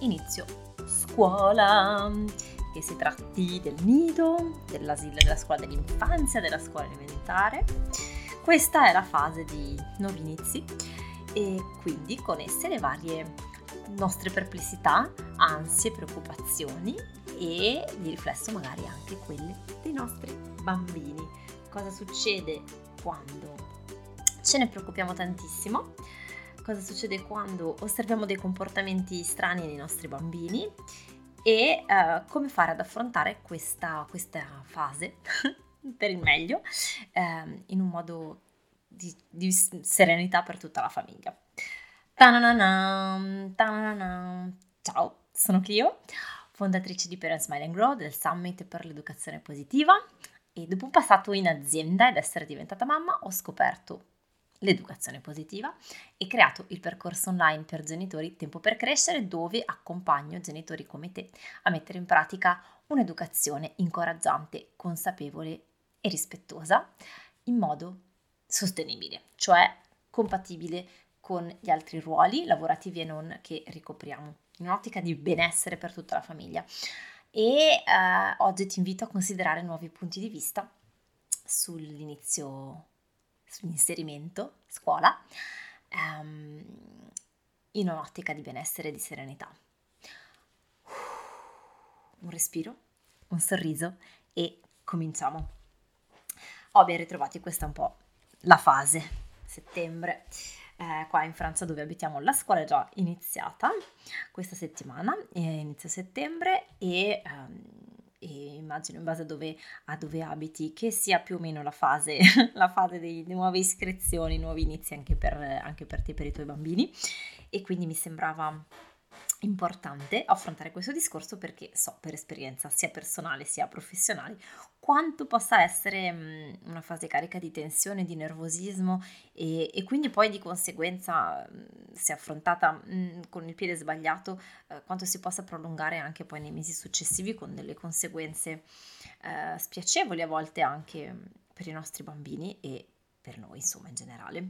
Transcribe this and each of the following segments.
inizio scuola, che si tratti del nido, dell'asilo, della scuola dell'infanzia, della scuola elementare. Questa è la fase di nuovi inizi e quindi con esse le varie nostre perplessità, ansie, preoccupazioni e di riflesso magari anche quelle dei nostri bambini. Cosa succede quando ce ne preoccupiamo tantissimo? Cosa succede quando osserviamo dei comportamenti strani nei nostri bambini? E uh, come fare ad affrontare questa, questa fase per il meglio uh, in un modo di, di serenità per tutta la famiglia. Ciao, sono Clio, fondatrice di Parent Smile and Grow del Summit per l'educazione positiva e dopo un passato in azienda ed essere diventata mamma ho scoperto l'educazione positiva e creato il percorso online per genitori Tempo per crescere dove accompagno genitori come te a mettere in pratica un'educazione incoraggiante, consapevole e rispettosa in modo sostenibile, cioè compatibile con gli altri ruoli lavorativi e non che ricopriamo, in un'ottica di benessere per tutta la famiglia. E eh, oggi ti invito a considerare nuovi punti di vista sull'inizio, sull'inserimento scuola, ehm, in un'ottica di benessere e di serenità. Un respiro, un sorriso e cominciamo. Oh, ben ritrovati, questa è un po' la fase settembre. Eh, qua in Francia dove abitiamo la scuola è già iniziata questa settimana, inizio settembre e, um, e, immagino in base a dove, a dove, abiti che sia più o meno la fase, la fase di nuove iscrizioni, nuovi inizi anche per, anche per te, per i tuoi bambini. E quindi mi sembrava importante affrontare questo discorso perché so per esperienza sia personale sia professionale quanto possa essere mh, una fase carica di tensione, di nervosismo e, e quindi poi di conseguenza mh, se affrontata mh, con il piede sbagliato eh, quanto si possa prolungare anche poi nei mesi successivi con delle conseguenze eh, spiacevoli a volte anche per i nostri bambini e per noi insomma in generale.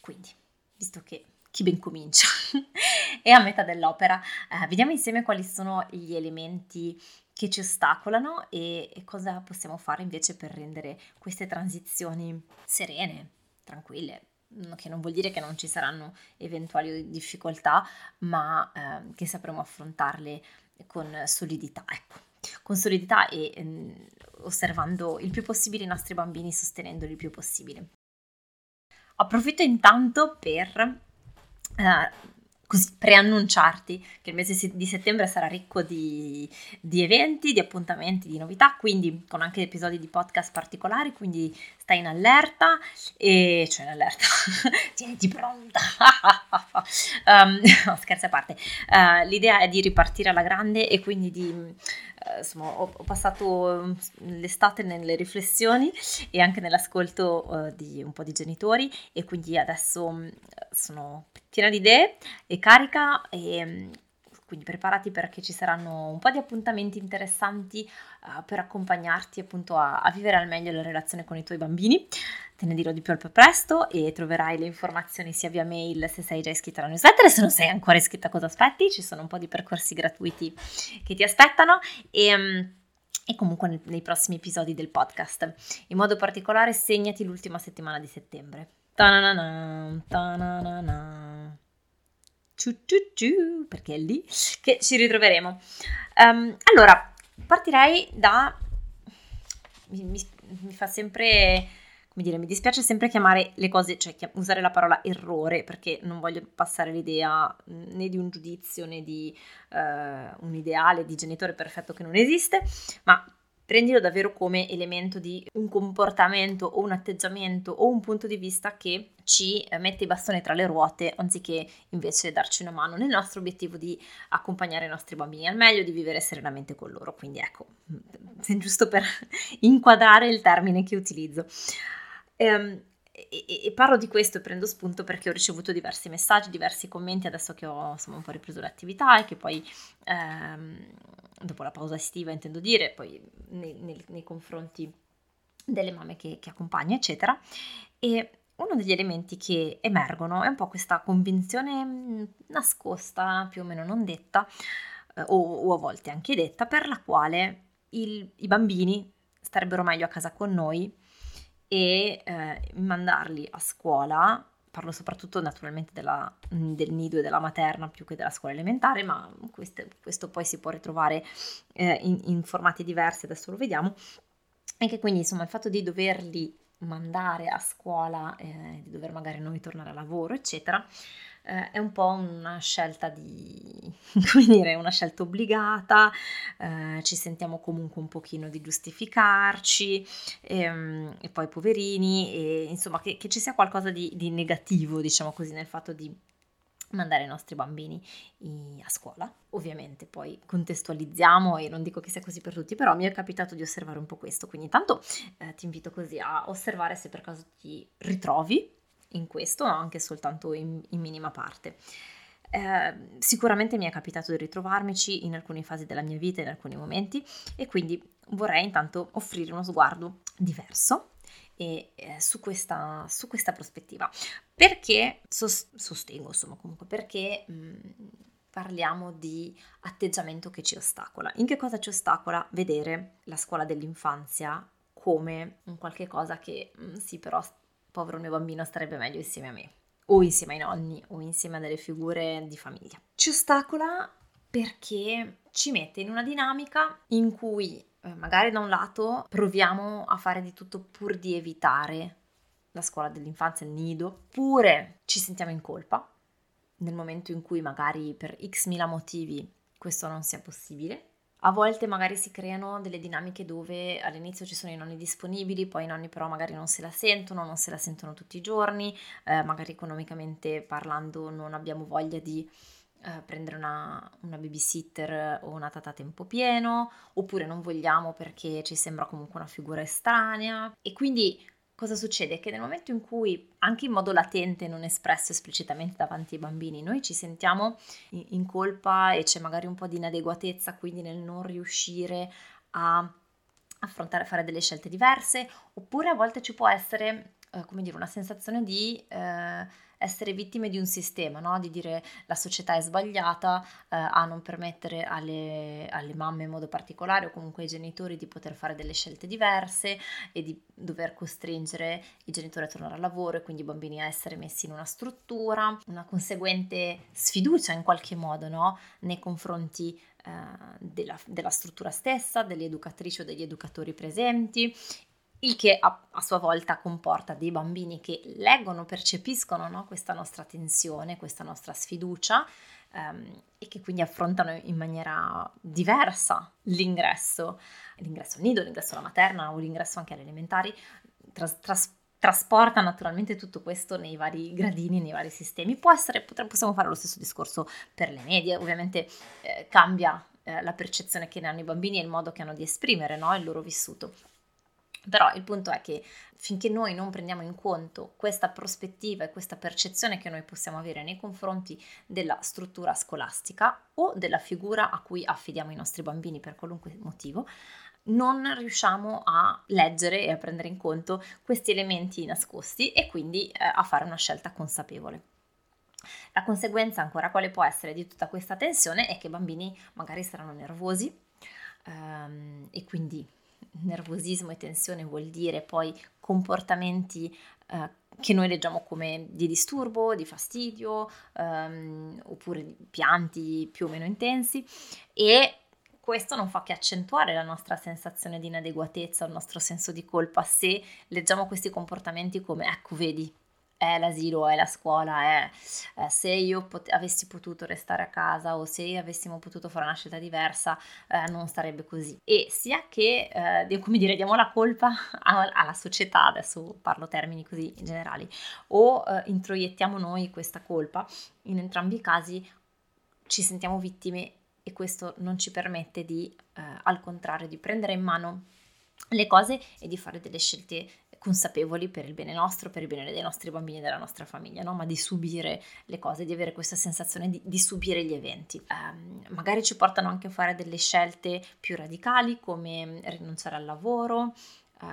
Quindi, visto che chi ben comincia è a metà dell'opera. Eh, vediamo insieme quali sono gli elementi che ci ostacolano e, e cosa possiamo fare invece per rendere queste transizioni serene, tranquille, che non vuol dire che non ci saranno eventuali difficoltà, ma eh, che sapremo affrontarle con solidità, ecco. Con solidità e eh, osservando il più possibile i nostri bambini, sostenendoli il più possibile. Approfitto intanto per uh, così preannunciarti che il mese di settembre sarà ricco di, di, eventi, di appuntamenti, di novità, quindi con anche episodi di podcast particolari, quindi stai in allerta e cioè in allerta, tieniti pronta. um, no, scherzi a parte. Uh, l'idea è di ripartire alla grande e quindi di insomma, ho, ho, passato l'estate nelle riflessioni e anche nell'ascolto uh, di un po' di genitori e quindi adesso sono piena di idee e carica e mm, quindi preparati perché ci saranno un po' di appuntamenti interessanti uh, per accompagnarti appunto a, a, vivere al meglio la relazione con i tuoi bambini. Te ne dirò di più al più presto e troverai le informazioni sia via mail se sei già iscritta alla newsletter e se non sei ancora iscritta cosa aspetti, ci sono un po' di percorsi gratuiti che ti aspettano e... Um, e comunque nei, prossimi episodi del podcast. In modo particolare segnati l'ultima settimana di settembre. Ciu, ciu, ciu, perché è lì che ci ritroveremo. Um, allora, partirei da... Mi, mi, mi, fa sempre... Come dire, mi dispiace sempre chiamare le cose, cioè usare la parola errore, perché non voglio passare l'idea né di un giudizio né di uh, un ideale di genitore perfetto che non esiste, ma prendilo davvero come elemento di un comportamento o un atteggiamento o un punto di vista che ci eh, mette i bastoni tra le ruote anziché invece darci una mano nel nostro obiettivo di accompagnare i nostri bambini al meglio, di vivere serenamente con loro. Quindi ecco, giusto per inquadrare il termine che utilizzo. Ehm, e, e, parlo di questo e prendo spunto perché ho ricevuto diversi messaggi, diversi commenti adesso che ho insomma, un po' ripreso l'attività e che poi ehm, dopo la pausa estiva intendo dire, poi nei, nei, nei confronti delle mamme che, che accompagno eccetera. E uno degli elementi che emergono è un po' questa convinzione mm, nascosta, più o meno non detta, eh, o, o, a volte anche detta, per la quale il, i bambini starebbero meglio a casa con noi e eh, mandarli a scuola, parlo soprattutto naturalmente della, del nido e della materna più che della scuola elementare, ma questo, questo poi si può ritrovare eh, in, in formati diversi, adesso lo vediamo, e che quindi insomma il fatto di doverli mandare a scuola, eh, di dover magari noi tornare a lavoro, eccetera, eh, è un po' una scelta di, come dire, una scelta obbligata, eh, ci sentiamo comunque un pochino di giustificarci ehm, e poi poverini, e, insomma che, che, ci sia qualcosa di, di negativo, diciamo così, nel fatto di mandare i nostri bambini a scuola. Ovviamente poi contestualizziamo e non dico che sia così per tutti, però mi è capitato di osservare un po' questo, quindi intanto eh, ti invito così a osservare se per caso ti ritrovi in questo, anche soltanto in, in minima parte. Eh, sicuramente mi è capitato di ritrovarmici in alcune fasi della mia vita, in alcuni momenti, e quindi vorrei intanto offrire uno sguardo diverso e, eh, su, questa, su, questa, prospettiva. Perché sos- sostengo, insomma, comunque, perché mh, mm, parliamo di atteggiamento che ci ostacola. In che cosa ci ostacola? Vedere la scuola dell'infanzia come un qualche cosa che mh, mm, sì, però povero mio bambino starebbe meglio insieme a me, o insieme ai nonni, o insieme a delle figure di famiglia. Ci ostacola perché ci mette in una dinamica in cui magari da un lato proviamo a fare di tutto pur di evitare la scuola dell'infanzia, il nido, oppure ci sentiamo in colpa nel momento in cui magari per x mila motivi questo non sia possibile. A volte magari si creano delle dinamiche dove all'inizio ci sono i nonni disponibili, poi i nonni però magari non se la sentono, non se la sentono tutti i giorni, eh, magari economicamente parlando non abbiamo voglia di eh, prendere una, una, babysitter o una tata a tempo pieno, oppure non vogliamo perché ci sembra comunque una figura estranea. E quindi cosa succede? Che nel momento in cui, anche in modo latente, non espresso esplicitamente davanti ai bambini, noi ci sentiamo in, in colpa e c'è magari un po' di inadeguatezza, quindi nel non riuscire a affrontare, fare delle scelte diverse, oppure a volte ci può essere, eh, come dire, una sensazione di... Eh, essere vittime di un sistema, no? di dire la società è sbagliata eh, a non permettere alle, alle, mamme in modo particolare o comunque ai genitori di poter fare delle scelte diverse e di dover costringere i genitori a tornare al lavoro e quindi i bambini a essere messi in una struttura, una conseguente sfiducia in qualche modo no? nei confronti eh, della, della, struttura stessa, delle educatrici o degli educatori presenti il che a, a, sua volta comporta dei bambini che leggono, percepiscono no? questa nostra tensione, questa nostra sfiducia ehm, e che quindi affrontano in maniera diversa l'ingresso, l'ingresso al nido, l'ingresso alla materna o l'ingresso anche alle elementari, tras, tras, trasporta naturalmente tutto questo nei vari gradini, nei vari sistemi. Può essere, possiamo fare lo stesso discorso per le medie, ovviamente eh, cambia eh, la percezione che ne hanno i bambini e il modo che hanno di esprimere no? il loro vissuto. Però il punto è che finché noi non prendiamo in conto questa prospettiva e questa percezione che noi possiamo avere nei confronti della struttura scolastica o della figura a cui affidiamo i nostri bambini per qualunque motivo, non riusciamo a leggere e a prendere in conto questi elementi nascosti e quindi eh, a fare una scelta consapevole. La conseguenza ancora quale può essere di tutta questa tensione è che i bambini magari saranno nervosi ehm, e quindi nervosismo e tensione vuol dire poi comportamenti eh, che noi leggiamo come di disturbo, di fastidio, ehm, oppure pianti più o meno intensi e questo non fa che accentuare la nostra sensazione di inadeguatezza, il nostro senso di colpa se leggiamo questi comportamenti come ecco vedi è l'asilo, è la scuola, è eh, se io pot- avessi potuto restare a casa o se avessimo potuto fare una scelta diversa eh, non sarebbe così. E sia che, eh, come dire, diamo la colpa a- alla società, adesso parlo termini così generali, o eh, introiettiamo noi questa colpa, in entrambi i casi ci sentiamo vittime e questo non ci permette di, eh, al contrario, di prendere in mano le cose e di fare delle scelte consapevoli per il bene nostro, per il bene dei nostri bambini e della nostra famiglia, no? ma di subire le cose, di avere questa sensazione di, di subire gli eventi. Um, magari ci portano anche a fare delle scelte più radicali come rinunciare al lavoro, eh,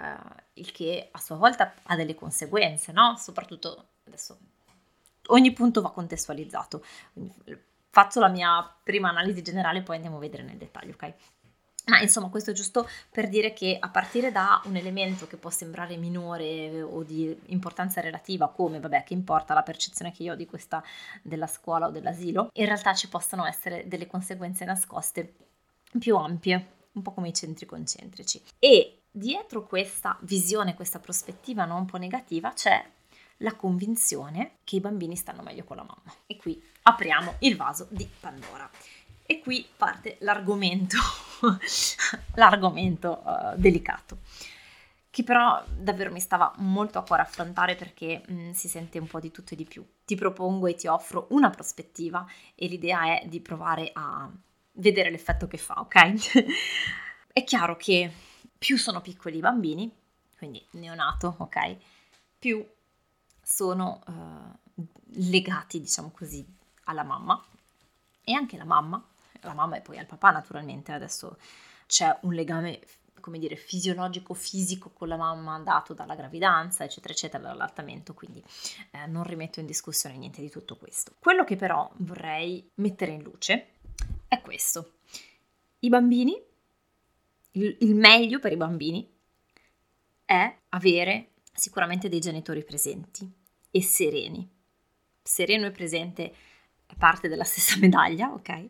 il che a sua volta ha delle conseguenze, no? Soprattutto adesso ogni punto va contestualizzato. Faccio la mia prima analisi generale, poi andiamo a vedere nel dettaglio, ok? Ma insomma, questo è giusto per dire che a partire da un elemento che può sembrare minore o di importanza relativa, come vabbè, che importa la percezione che io ho di questa della scuola o dell'asilo, in realtà ci possono essere delle conseguenze nascoste più ampie, un po' come i centri concentrici. E dietro questa visione, questa prospettiva non un po' negativa, c'è la convinzione che i bambini stanno meglio con la mamma. E qui apriamo il vaso di Pandora. E qui parte l'argomento, l'argomento uh, delicato, che però davvero mi stava molto a cuore affrontare perché mh, mm, si sente un po' di tutto e di più. Ti propongo e ti offro una prospettiva e l'idea è di provare a vedere l'effetto che fa, ok? è chiaro che più sono piccoli i bambini, quindi neonato, ok? Più sono uh, legati, diciamo così, alla mamma e anche la mamma la mamma e poi al papà naturalmente, adesso c'è un legame come dire, fisiologico, fisico con la mamma dato dalla gravidanza, eccetera, eccetera, dall'allattamento, quindi eh, non rimetto in discussione niente di tutto questo. Quello che però vorrei mettere in luce è questo. I bambini, il, il meglio per i bambini è avere sicuramente dei genitori presenti e sereni. Sereno e presente è parte della stessa medaglia, ok?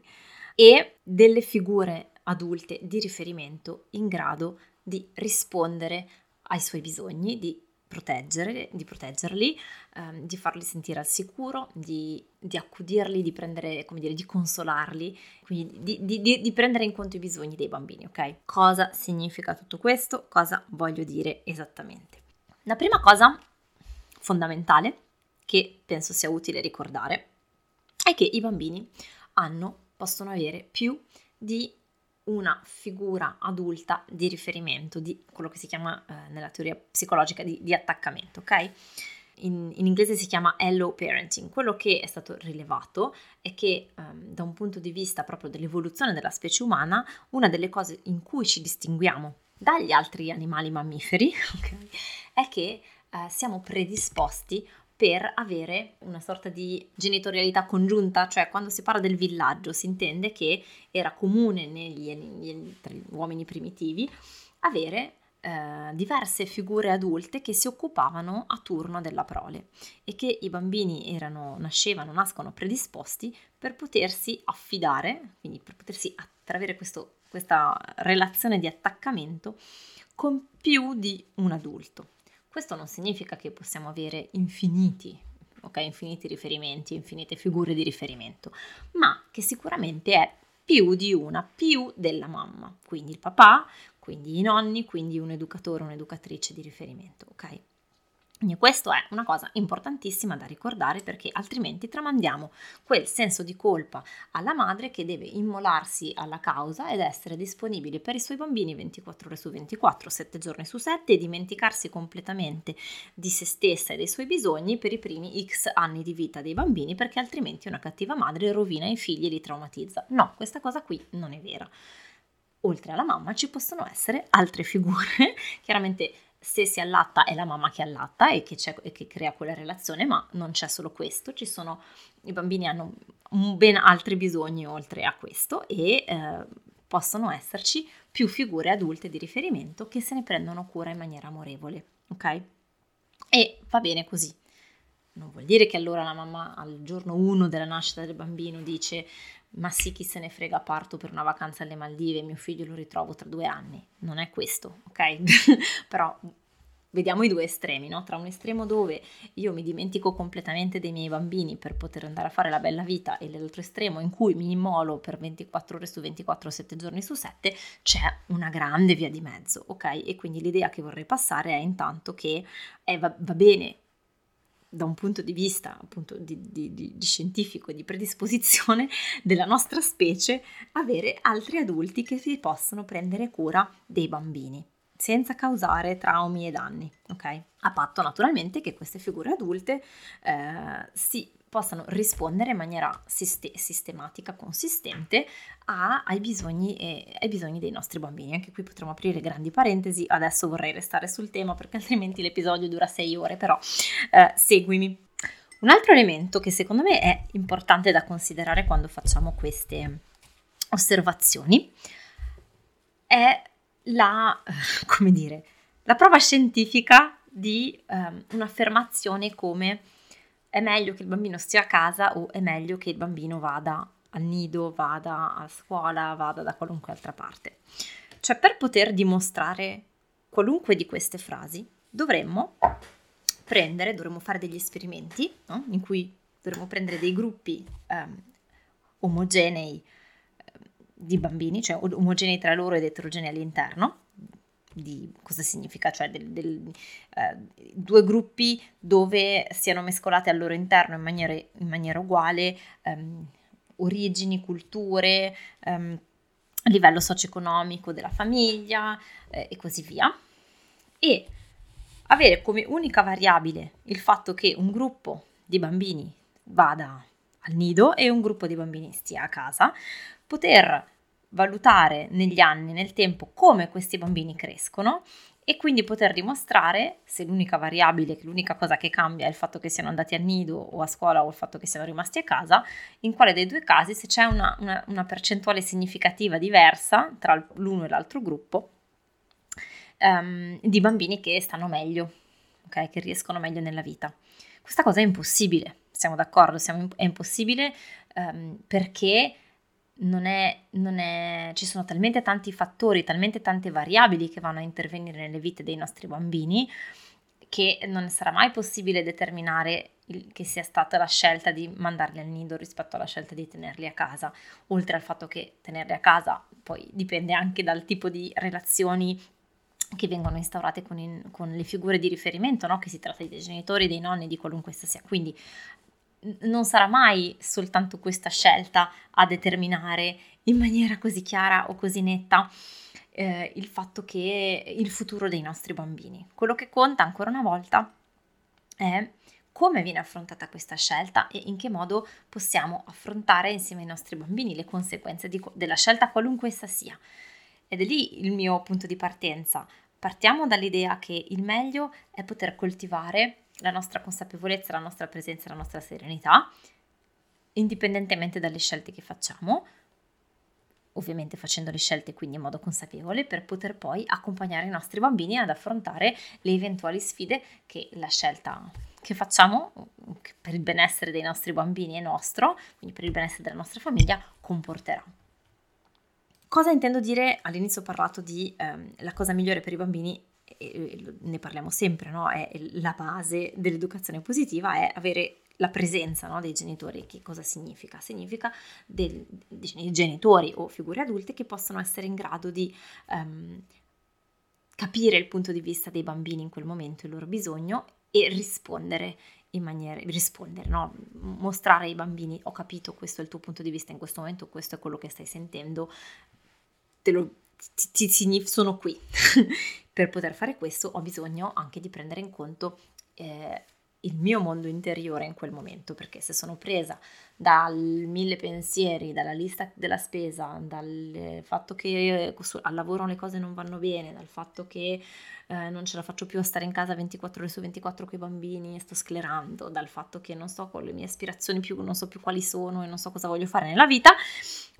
E delle figure adulte di riferimento in grado di rispondere ai suoi bisogni, di di proteggerli, ehm, di farli sentire al sicuro, di, di accudirli, di prendere, come dire, di consolarli, quindi di, di, di, prendere in conto i bisogni dei bambini, ok? Cosa significa tutto questo? Cosa voglio dire esattamente? La prima cosa fondamentale che penso sia utile ricordare è che i bambini hanno possono avere più di una figura adulta di riferimento, di quello che si chiama eh, nella teoria psicologica di, di attaccamento, ok? In, in, inglese si chiama hello parenting. Quello che è stato rilevato è che um, da un punto di vista proprio dell'evoluzione della specie umana, una delle cose in cui ci distinguiamo dagli altri animali mammiferi okay, è che uh, siamo predisposti per avere una sorta di genitorialità congiunta, cioè quando si parla del villaggio si intende che era comune negli, negli, tra gli uomini primitivi avere eh, diverse figure adulte che si occupavano a turno della prole e che i bambini erano, nascevano, nascono predisposti per potersi affidare, quindi per potersi questo, questa relazione di attaccamento con più di un adulto. Questo non significa che possiamo avere infiniti, ok, infiniti riferimenti, infinite figure di riferimento, ma che sicuramente è più di una, più della mamma, quindi il papà, quindi i nonni, quindi un educatore, un'educatrice di riferimento, ok? Quindi questa è una cosa importantissima da ricordare perché altrimenti tramandiamo quel senso di colpa alla madre che deve immolarsi alla causa ed essere disponibile per i suoi bambini 24 ore su 24, 7 giorni su 7 e dimenticarsi completamente di se stessa e dei suoi bisogni per i primi X anni di vita dei bambini perché altrimenti una cattiva madre rovina i figli e li traumatizza. No, questa cosa qui non è vera. Oltre alla mamma ci possono essere altre figure, chiaramente se si allatta è la mamma che allatta e che, e che, crea quella relazione, ma non c'è solo questo, ci sono, i bambini hanno ben altri bisogni oltre a questo e eh, possono esserci più figure adulte di riferimento che se ne prendono cura in maniera amorevole, ok? E va bene così. Non vuol dire che allora la mamma al giorno 1 della nascita del bambino dice ma sì, chi se ne frega, parto per una vacanza alle Maldive, mio figlio lo ritrovo tra due anni. Non è questo, ok? Però vediamo i due estremi, no? Tra un estremo dove io mi dimentico completamente dei miei bambini per poter andare a fare la bella vita e l'altro estremo in cui mi immolo per 24 ore su 24, 7 giorni su 7, c'è una grande via di mezzo, ok? E quindi l'idea che vorrei passare è intanto che eh, va, va bene da un punto di vista appunto di, di, di, scientifico, di predisposizione della nostra specie, avere altri adulti che si possono prendere cura dei bambini senza causare traumi e danni, ok? A patto naturalmente che queste figure adulte eh, si possano rispondere in maniera siste- sistematica, consistente a, ai, bisogni e, ai bisogni dei nostri bambini. Anche qui potremmo aprire grandi parentesi, adesso vorrei restare sul tema perché altrimenti l'episodio dura sei ore, però eh, seguimi. Un altro elemento che secondo me è importante da considerare quando facciamo queste osservazioni è la, come dire, la prova scientifica di um, un'affermazione come è meglio che il bambino stia a casa o è meglio che il bambino vada al nido, vada a scuola, vada da qualunque altra parte. Cioè per poter dimostrare qualunque di queste frasi dovremmo prendere, dovremmo fare degli esperimenti no? in cui dovremmo prendere dei gruppi um, omogenei um, di bambini, cioè omogenei tra loro ed eterogenei all'interno, di cosa significa, cioè del, del, eh, due gruppi dove siano mescolate al loro interno in maniera, in maniera uguale ehm, origini, culture, ehm, livello socio-economico della famiglia eh, e così via. E avere come unica variabile il fatto che un gruppo di bambini vada al nido e un gruppo di bambini stia a casa, poter valutare negli anni, nel tempo, come questi bambini crescono e quindi poter dimostrare se l'unica variabile, l'unica cosa che cambia è il fatto che siano andati al nido o a scuola o il fatto che siano rimasti a casa, in quale dei due casi se c'è una, una, una percentuale significativa diversa tra l'uno e l'altro gruppo um, di bambini che stanno meglio, okay? che riescono meglio nella vita. Questa cosa è impossibile, siamo d'accordo, siamo, è impossibile um, perché non è, non è, ci sono talmente tanti fattori, talmente tante variabili che vanno a intervenire nelle vite dei nostri bambini che non sarà mai possibile determinare il, che sia stata la scelta di mandarli al nido rispetto alla scelta di tenerli a casa, oltre al fatto che tenerli a casa poi dipende anche dal tipo di relazioni che vengono instaurate con, in, con le figure di riferimento, no? che si tratta dei genitori, dei nonni, di qualunque essa sia. Quindi non sarà mai soltanto questa scelta a determinare in maniera così chiara o così netta eh, il fatto che il futuro dei nostri bambini. Quello che conta ancora una volta è come viene affrontata questa scelta e in che modo possiamo affrontare insieme ai nostri bambini le conseguenze di, della scelta qualunque essa sia. Ed è lì il mio punto di partenza. Partiamo dall'idea che il meglio è poter coltivare la nostra consapevolezza, la nostra presenza, la nostra serenità, indipendentemente dalle scelte che facciamo, ovviamente facendo le scelte quindi in modo consapevole per poter poi accompagnare i nostri bambini ad affrontare le eventuali sfide che la scelta che facciamo per il benessere dei nostri bambini e nostro, quindi per il benessere della nostra famiglia, comporterà. Cosa intendo dire? All'inizio ho parlato di ehm, la cosa migliore per i bambini ne parliamo sempre, no? è la base dell'educazione positiva, è avere la presenza no, dei genitori. Che cosa significa? Significa dei, dei, genitori o figure adulte che possono essere in grado di um, capire il punto di vista dei bambini in quel momento, il loro bisogno e rispondere in maniera, rispondere, no? mostrare ai bambini ho capito questo è il tuo punto di vista in questo momento, questo è quello che stai sentendo, te lo, ti, ti, sono qui. per poter fare questo ho bisogno anche di prendere in conto eh, il mio mondo interiore in quel momento, perché se sono presa dal mille pensieri, dalla lista della spesa, dal fatto che al lavoro le cose non vanno bene, dal fatto che eh, non ce la faccio più a stare in casa 24 ore su 24 con i bambini e sto sclerando, dal fatto che non so con le mie aspirazioni più, non so più quali sono e non so cosa voglio fare nella vita,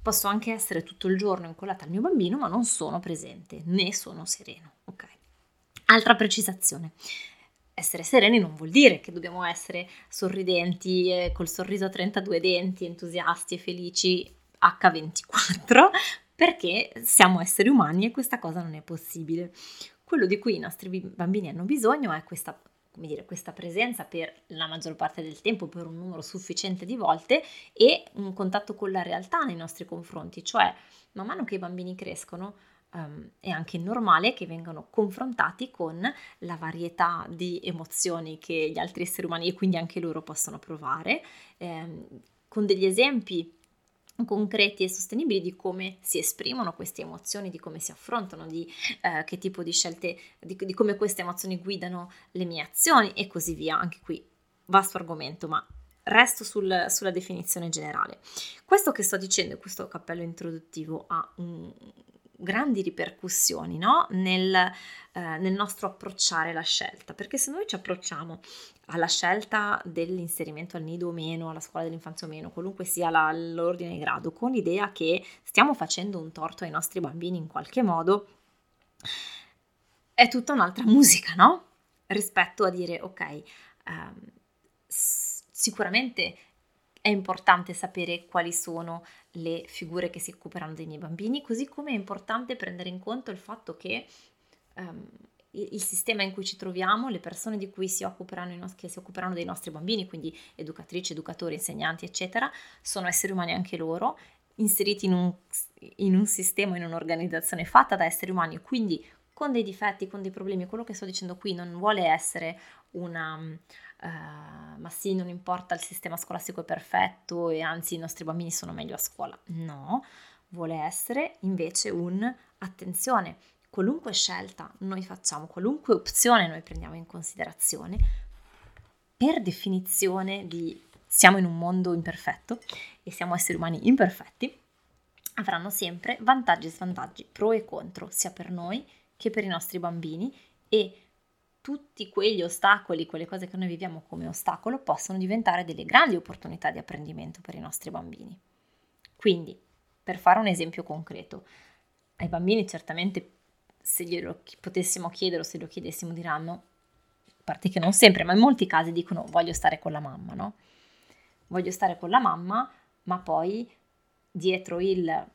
Posso anche essere tutto il giorno incollata al mio bambino, ma non sono presente, né sono sereno. Ok. Altra precisazione. Essere sereni non vuol dire che dobbiamo essere sorridenti, eh, col sorriso a 32 denti, entusiasti e felici H24, perché siamo esseri umani e questa cosa non è possibile. Quello di cui i nostri bambini hanno bisogno è questa come dire, questa presenza per la maggior parte del tempo, per un numero sufficiente di volte e un contatto con la realtà nei nostri confronti, cioè man mano che i bambini crescono um, è anche normale che vengano confrontati con la varietà di emozioni che gli altri esseri umani e quindi anche loro possono provare, ehm, con degli esempi concreti e sostenibili di come si esprimono queste emozioni, di come si affrontano, di eh, che tipo di scelte, di, di, come queste emozioni guidano le mie azioni e così via. Anche qui vasto argomento, ma resto sul, sulla definizione generale. Questo che sto dicendo, questo cappello introduttivo, ha un, grandi ripercussioni no? nel, eh, nel, nostro approcciare la scelta, perché se noi ci approcciamo alla scelta dell'inserimento al nido o meno, alla scuola dell'infanzia o meno, qualunque sia la, l'ordine di grado, con l'idea che stiamo facendo un torto ai nostri bambini in qualche modo, è tutta un'altra musica, no? Rispetto a dire, ok, ehm, sicuramente è importante sapere quali sono le figure che si occuperanno dei miei bambini, così come è importante prendere in conto il fatto che um, il sistema in cui ci troviamo, le persone di cui si occuperanno, nostri, si occuperanno dei nostri bambini, quindi educatrici, educatori, insegnanti, eccetera, sono esseri umani anche loro, inseriti in un, in un sistema, in un'organizzazione fatta da esseri umani, quindi con dei difetti, con dei problemi. Quello che sto dicendo qui non vuole essere una uh, ma sì, non importa, il sistema scolastico è perfetto e anzi i nostri bambini sono meglio a scuola. No, vuole essere invece un attenzione, qualunque scelta noi facciamo, qualunque opzione noi prendiamo in considerazione, per definizione di siamo in un mondo imperfetto e siamo esseri umani imperfetti, avranno sempre vantaggi e svantaggi, pro e contro, sia per noi che per i nostri bambini e tutti quegli ostacoli, quelle cose che noi viviamo come ostacolo, possono diventare delle grandi opportunità di apprendimento per i nostri bambini. Quindi, per fare un esempio concreto, ai bambini certamente se glielo potessimo chiedere o se lo chiedessimo diranno, a parte che non sempre, ma in molti casi dicono voglio stare con la mamma, no? Voglio stare con la mamma, ma poi dietro il eh,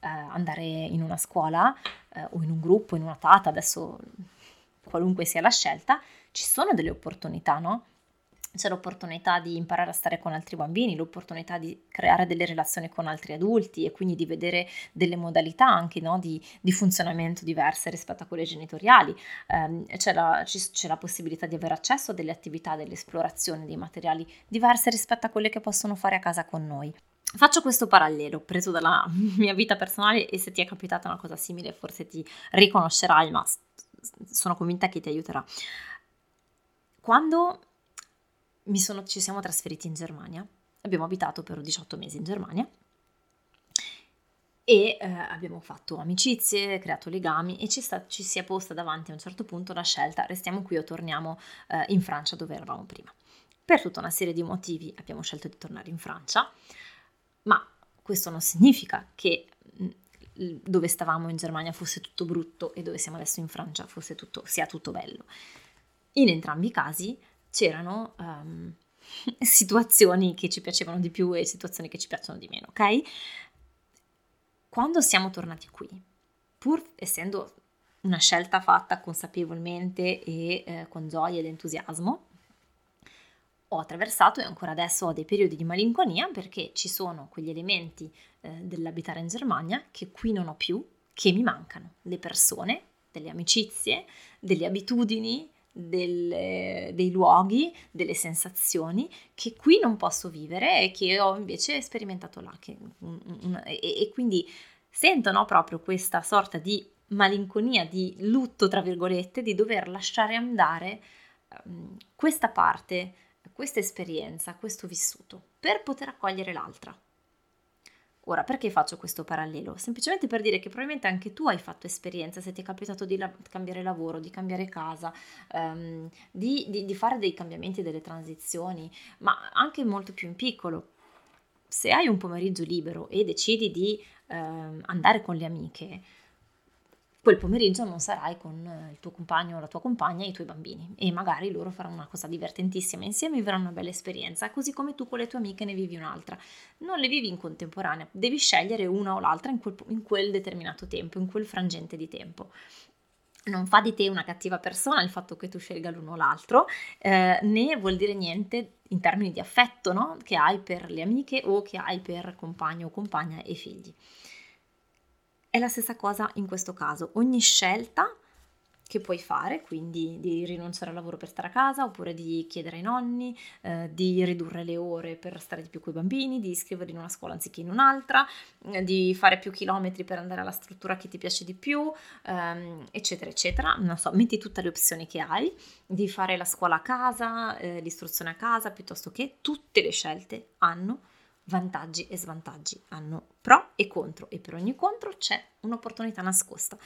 andare in una scuola eh, o in un gruppo, in una tata, adesso qualunque sia la scelta, ci sono delle opportunità, no? C'è l'opportunità di imparare a stare con altri bambini, l'opportunità di creare delle relazioni con altri adulti e quindi di vedere delle modalità anche no? di, di, funzionamento diverse rispetto a quelle genitoriali. Um, c'è, la, c'è la possibilità di avere accesso a delle attività, delle esplorazioni, dei materiali diverse rispetto a quelle che possono fare a casa con noi. Faccio questo parallelo preso dalla mia vita personale e se ti è capitata una cosa simile forse ti riconoscerai, ma sono convinta che ti aiuterà. Quando sono, ci siamo trasferiti in Germania, abbiamo abitato per 18 mesi in Germania e eh, abbiamo fatto amicizie, creato legami e ci, sta, ci, si è posta davanti a un certo punto la scelta restiamo qui o torniamo eh, in Francia dove eravamo prima. Per tutta una serie di motivi abbiamo scelto di tornare in Francia, ma questo non significa che dove stavamo in Germania fosse tutto brutto e dove siamo adesso in Francia fosse tutto, sia tutto bello. In entrambi i casi c'erano um, situazioni che ci piacevano di più e situazioni che ci piacciono di meno, ok? Quando siamo tornati qui, pur essendo una scelta fatta consapevolmente e eh, con gioia ed entusiasmo, ho attraversato e ancora adesso ho dei periodi di malinconia perché ci sono quegli elementi eh, dell'abitare in Germania che qui non ho più, che mi mancano, le persone, delle amicizie, delle abitudini, delle, dei luoghi, delle sensazioni che qui non posso vivere e che ho invece sperimentato là. Che, e, e, quindi sento no, proprio questa sorta di malinconia, di lutto, tra virgolette, di dover lasciare andare um, questa parte questa esperienza, questo vissuto, per poter accogliere l'altra. Ora, perché faccio questo parallelo? Semplicemente per dire che probabilmente anche tu hai fatto esperienza, se ti è capitato di la- cambiare lavoro, di cambiare casa, um, di, di, di, fare dei cambiamenti, delle transizioni, ma anche molto più in piccolo. Se hai un pomeriggio libero e decidi di um, andare con le amiche, quel pomeriggio non sarai con eh, il tuo compagno o la tua compagna e i tuoi bambini e magari loro faranno una cosa divertentissima insieme e vivranno una bella esperienza, così come tu con le tue amiche ne vivi un'altra. Non le vivi in contemporanea, devi scegliere una o l'altra in quel, in quel determinato tempo, in quel frangente di tempo non fa di te una cattiva persona il fatto che tu scelga l'uno o l'altro, eh, né vuol dire niente in termini di affetto no? che hai per le amiche o che hai per compagno o compagna e figli. È la stessa cosa in questo caso, ogni scelta che puoi fare, quindi di rinunciare al lavoro per stare a casa oppure di chiedere ai nonni, eh, di ridurre le ore per stare di più con i bambini, di iscriverli in una scuola anziché in un'altra, eh, di fare più chilometri per andare alla struttura che ti piace di più, ehm, eccetera, eccetera. Non so, metti tutte le opzioni che hai, di fare la scuola a casa, eh, l'istruzione a casa, piuttosto che tutte le scelte hanno vantaggi e svantaggi, hanno pro e contro e per ogni contro c'è un'opportunità nascosta.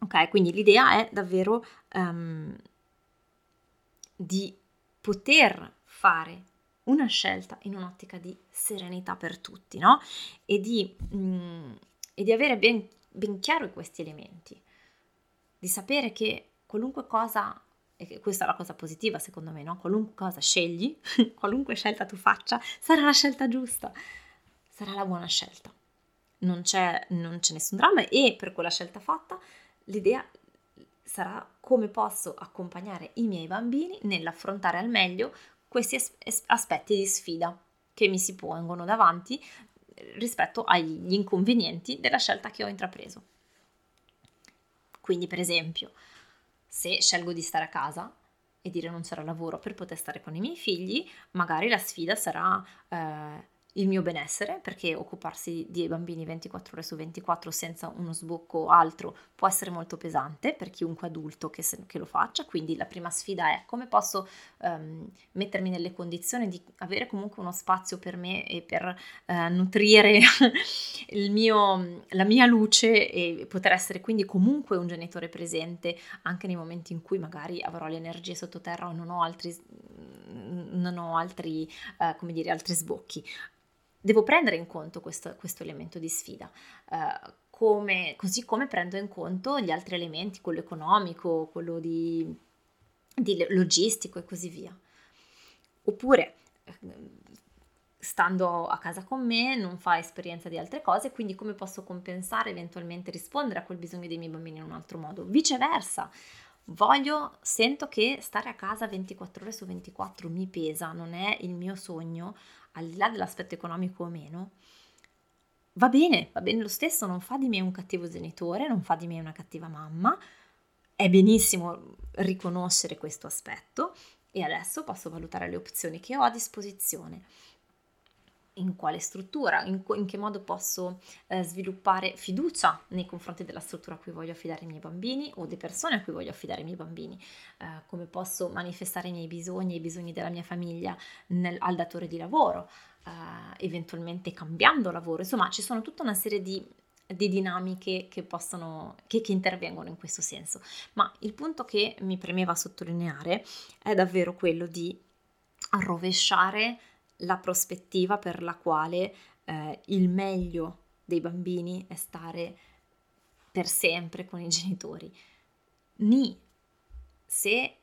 Ok, quindi l'idea è davvero um, di poter fare una scelta in un'ottica di serenità per tutti, no? E di, mm, e di avere ben, ben chiaro questi elementi, di sapere che qualunque cosa, e questa è la cosa positiva secondo me, no? Qualunque cosa scegli, qualunque scelta tu faccia, sarà la scelta giusta, sarà la buona scelta. Non c'è, non c'è nessun dramma e per quella scelta fatta l'idea sarà come posso accompagnare i miei bambini nell'affrontare al meglio questi as- aspetti di sfida che mi si pongono davanti rispetto agli inconvenienti della scelta che ho intrapreso. Quindi, per esempio, se scelgo di stare a casa e di rinunciare al lavoro per poter stare con i miei figli, magari la sfida sarà eh, il mio benessere, perché occuparsi di bambini 24 ore su 24 senza uno sbocco altro può essere molto pesante per chiunque adulto che, se, che lo faccia, quindi la prima sfida è come posso um, mettermi nelle condizioni di avere comunque uno spazio per me e per uh, nutrire mio, la mia luce e poter essere quindi comunque un genitore presente anche nei momenti in cui magari avrò le energie sottoterra o non ho altri, non ho altri, uh, dire, altri sbocchi devo prendere in conto questo, questo elemento di sfida, uh, come, così come prendo in conto gli altri elementi, quello economico, quello di, di logistico e così via. Oppure stando a casa con me non fa esperienza di altre cose, quindi come posso compensare, eventualmente rispondere a quel bisogno dei miei bambini in un altro modo. Viceversa, voglio, sento che stare a casa 24 ore su 24 mi pesa, non è il mio sogno, al di là dell'aspetto economico o meno, va bene, va bene lo stesso, non fa di me un cattivo genitore, non fa di me una cattiva mamma, è benissimo riconoscere questo aspetto e adesso posso valutare le opzioni che ho a disposizione in quale struttura, in, in che modo posso eh, sviluppare fiducia nei confronti della struttura a cui voglio affidare i miei bambini o delle persone a cui voglio affidare i miei bambini, eh, come posso manifestare i miei bisogni e i bisogni della mia famiglia nel, al datore di lavoro, eh, eventualmente cambiando lavoro, insomma ci sono tutta una serie di, di dinamiche che possono, che, che intervengono in questo senso, ma il punto che mi premeva sottolineare è davvero quello di rovesciare la prospettiva per la quale eh, il meglio dei bambini è stare per sempre con i genitori. Ni, se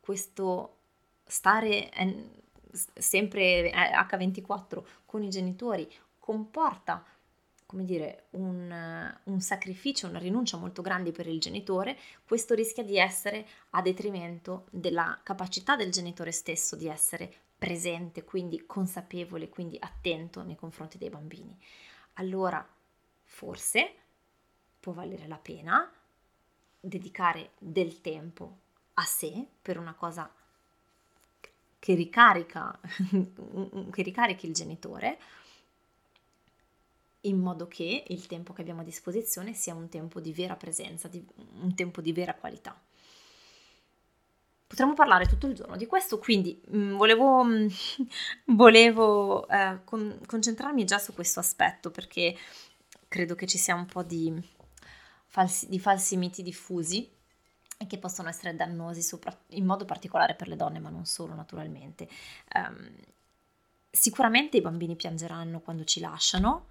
questo stare eh, sempre H24 con i genitori comporta come dire, un, un, sacrificio, una rinuncia molto grande per il genitore, questo rischia di essere a detrimento della capacità del genitore stesso di essere presente, quindi consapevole, quindi attento nei confronti dei bambini. Allora, forse può valere la pena dedicare del tempo a sé per una cosa che ricarica, che ricarichi il genitore, in modo che il tempo che abbiamo a disposizione sia un tempo di vera presenza, di, un tempo di vera qualità. Potremmo parlare tutto il giorno di questo, quindi mh, mm, volevo, mh, mm, volevo eh, con, concentrarmi già su questo aspetto perché credo che ci sia un po' di falsi, di falsi miti diffusi e che possono essere dannosi sopra, in modo particolare per le donne, ma non solo naturalmente. Um, sicuramente i bambini piangeranno quando ci lasciano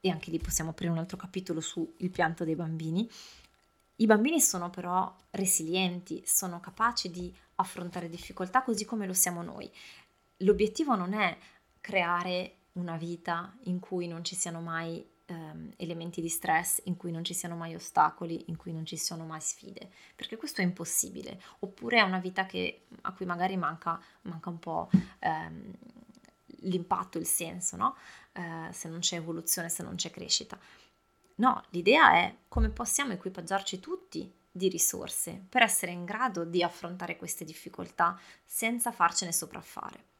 e anche lì possiamo aprire un altro capitolo sul pianto dei bambini i bambini sono però resilienti, sono capaci di affrontare difficoltà così come lo siamo noi. L'obiettivo non è creare una vita in cui non ci siano mai ehm, elementi di stress, in cui non ci siano mai ostacoli, in cui non ci siano mai sfide, perché questo è impossibile. Oppure è una vita che, a cui magari manca, manca un po' ehm, l'impatto, il senso, no? Eh, se non c'è evoluzione, se non c'è crescita No, l'idea è come possiamo equipaggiarci tutti di risorse per essere in grado di affrontare queste difficoltà senza farcene sopraffare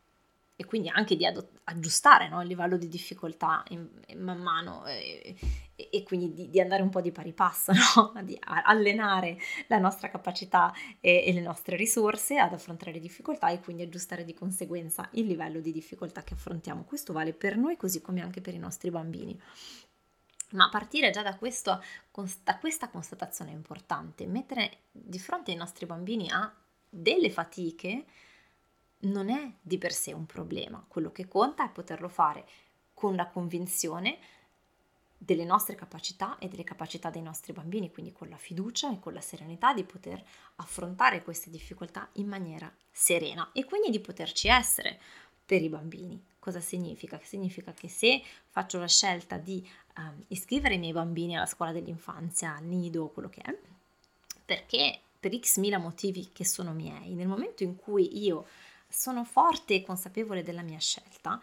e quindi anche di ad- aggiustare no, il livello di difficoltà in, in man mano e, e, e quindi di, di, andare un po' di pari passo, no? di allenare la nostra capacità e, e, le nostre risorse ad affrontare le difficoltà e quindi aggiustare di conseguenza il livello di difficoltà che affrontiamo. Questo vale per noi così come anche per i nostri bambini. Ma partire già da, questo, da questa constatazione è importante, mettere di fronte ai nostri bambini a delle fatiche non è di per sé un problema, quello che conta è poterlo fare con la convinzione delle nostre capacità e delle capacità dei nostri bambini, quindi con la fiducia e con la serenità di poter affrontare queste difficoltà in maniera serena e quindi di poterci essere per i bambini. Cosa significa? Significa che se faccio la scelta di um, iscrivere i miei bambini alla scuola dell'infanzia, al nido, quello che è, perché per x mila motivi che sono miei, nel momento in cui io sono forte e consapevole della mia scelta,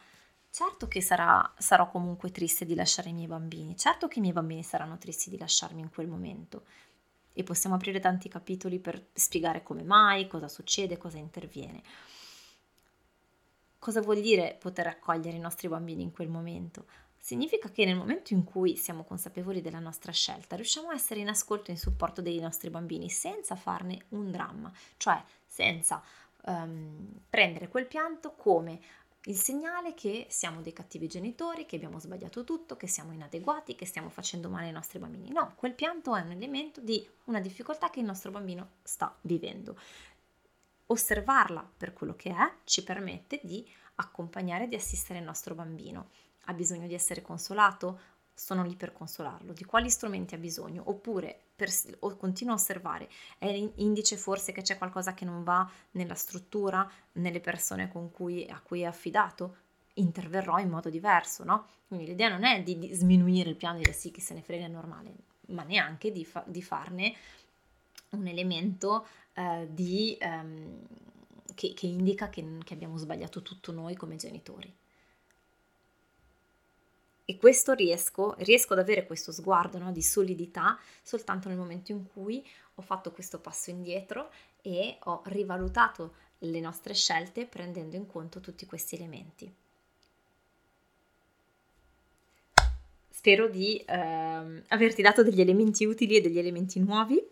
certo che sarà, sarò comunque triste di lasciare i miei bambini, certo che i miei bambini saranno tristi di lasciarmi in quel momento. E possiamo aprire tanti capitoli per spiegare come mai, cosa succede, cosa interviene. Cosa vuol dire poter accogliere i nostri bambini in quel momento? Significa che nel momento in cui siamo consapevoli della nostra scelta, riusciamo a essere in ascolto e in supporto dei nostri bambini senza farne un dramma, cioè senza um, prendere quel pianto come il segnale che siamo dei cattivi genitori, che abbiamo sbagliato tutto, che siamo inadeguati, che stiamo facendo male ai nostri bambini. No, quel pianto è un elemento di una difficoltà che il nostro bambino sta vivendo. Osservarla per quello che è ci permette di accompagnare e di assistere il nostro bambino ha bisogno di essere consolato? Sono lì per consolarlo. Di quali strumenti ha bisogno? Oppure per, o continuo a osservare, è indice forse che c'è qualcosa che non va nella struttura, nelle persone cui, a cui è affidato? Interverrò in modo diverso, no? Quindi l'idea non è di, di sminuire il piano e dire sì, che se ne frega è normale, ma neanche di, fa, di farne un elemento eh, di, ehm, che, che, indica che, che abbiamo sbagliato tutto noi come genitori. E questo riesco, riesco ad avere questo sguardo no, di solidità soltanto nel momento in cui ho fatto questo passo indietro e ho rivalutato le nostre scelte prendendo in conto tutti questi elementi. Spero di eh, averti dato degli elementi utili e degli elementi nuovi.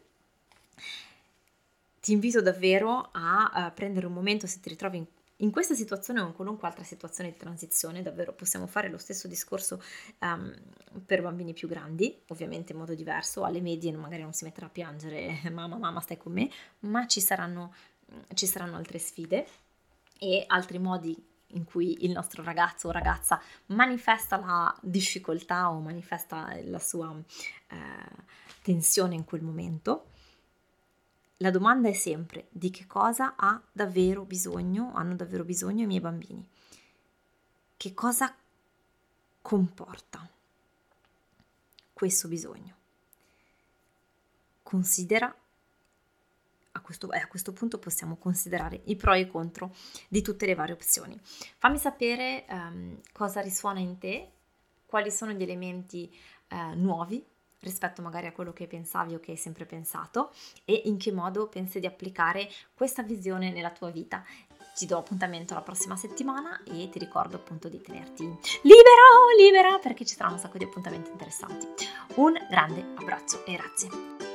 Ti invito davvero a, a prendere un momento se ti ritrovi in in questa situazione o in qualunque altra situazione di transizione, davvero possiamo fare lo stesso discorso um, per bambini più grandi, ovviamente in modo diverso, alle medie magari non si metterà a piangere mamma, mamma stai con me, ma ci saranno, ci saranno altre sfide e altri modi in cui il nostro ragazzo o ragazza manifesta la difficoltà o manifesta la sua eh, tensione in quel momento la domanda è sempre di che cosa ha davvero bisogno, hanno davvero bisogno i miei bambini. Che cosa comporta questo bisogno? Considera, a questo, eh, a questo punto possiamo considerare i pro e i contro di tutte le varie opzioni. Fammi sapere um, cosa risuona in te, quali sono gli elementi uh, nuovi rispetto magari a quello che pensavi o che hai sempre pensato e in che modo pensi di applicare questa visione nella tua vita. Ti do appuntamento la prossima settimana e ti ricordo appunto di tenerti libera o libera perché ci saranno un sacco di appuntamenti interessanti. Un grande abbraccio e grazie.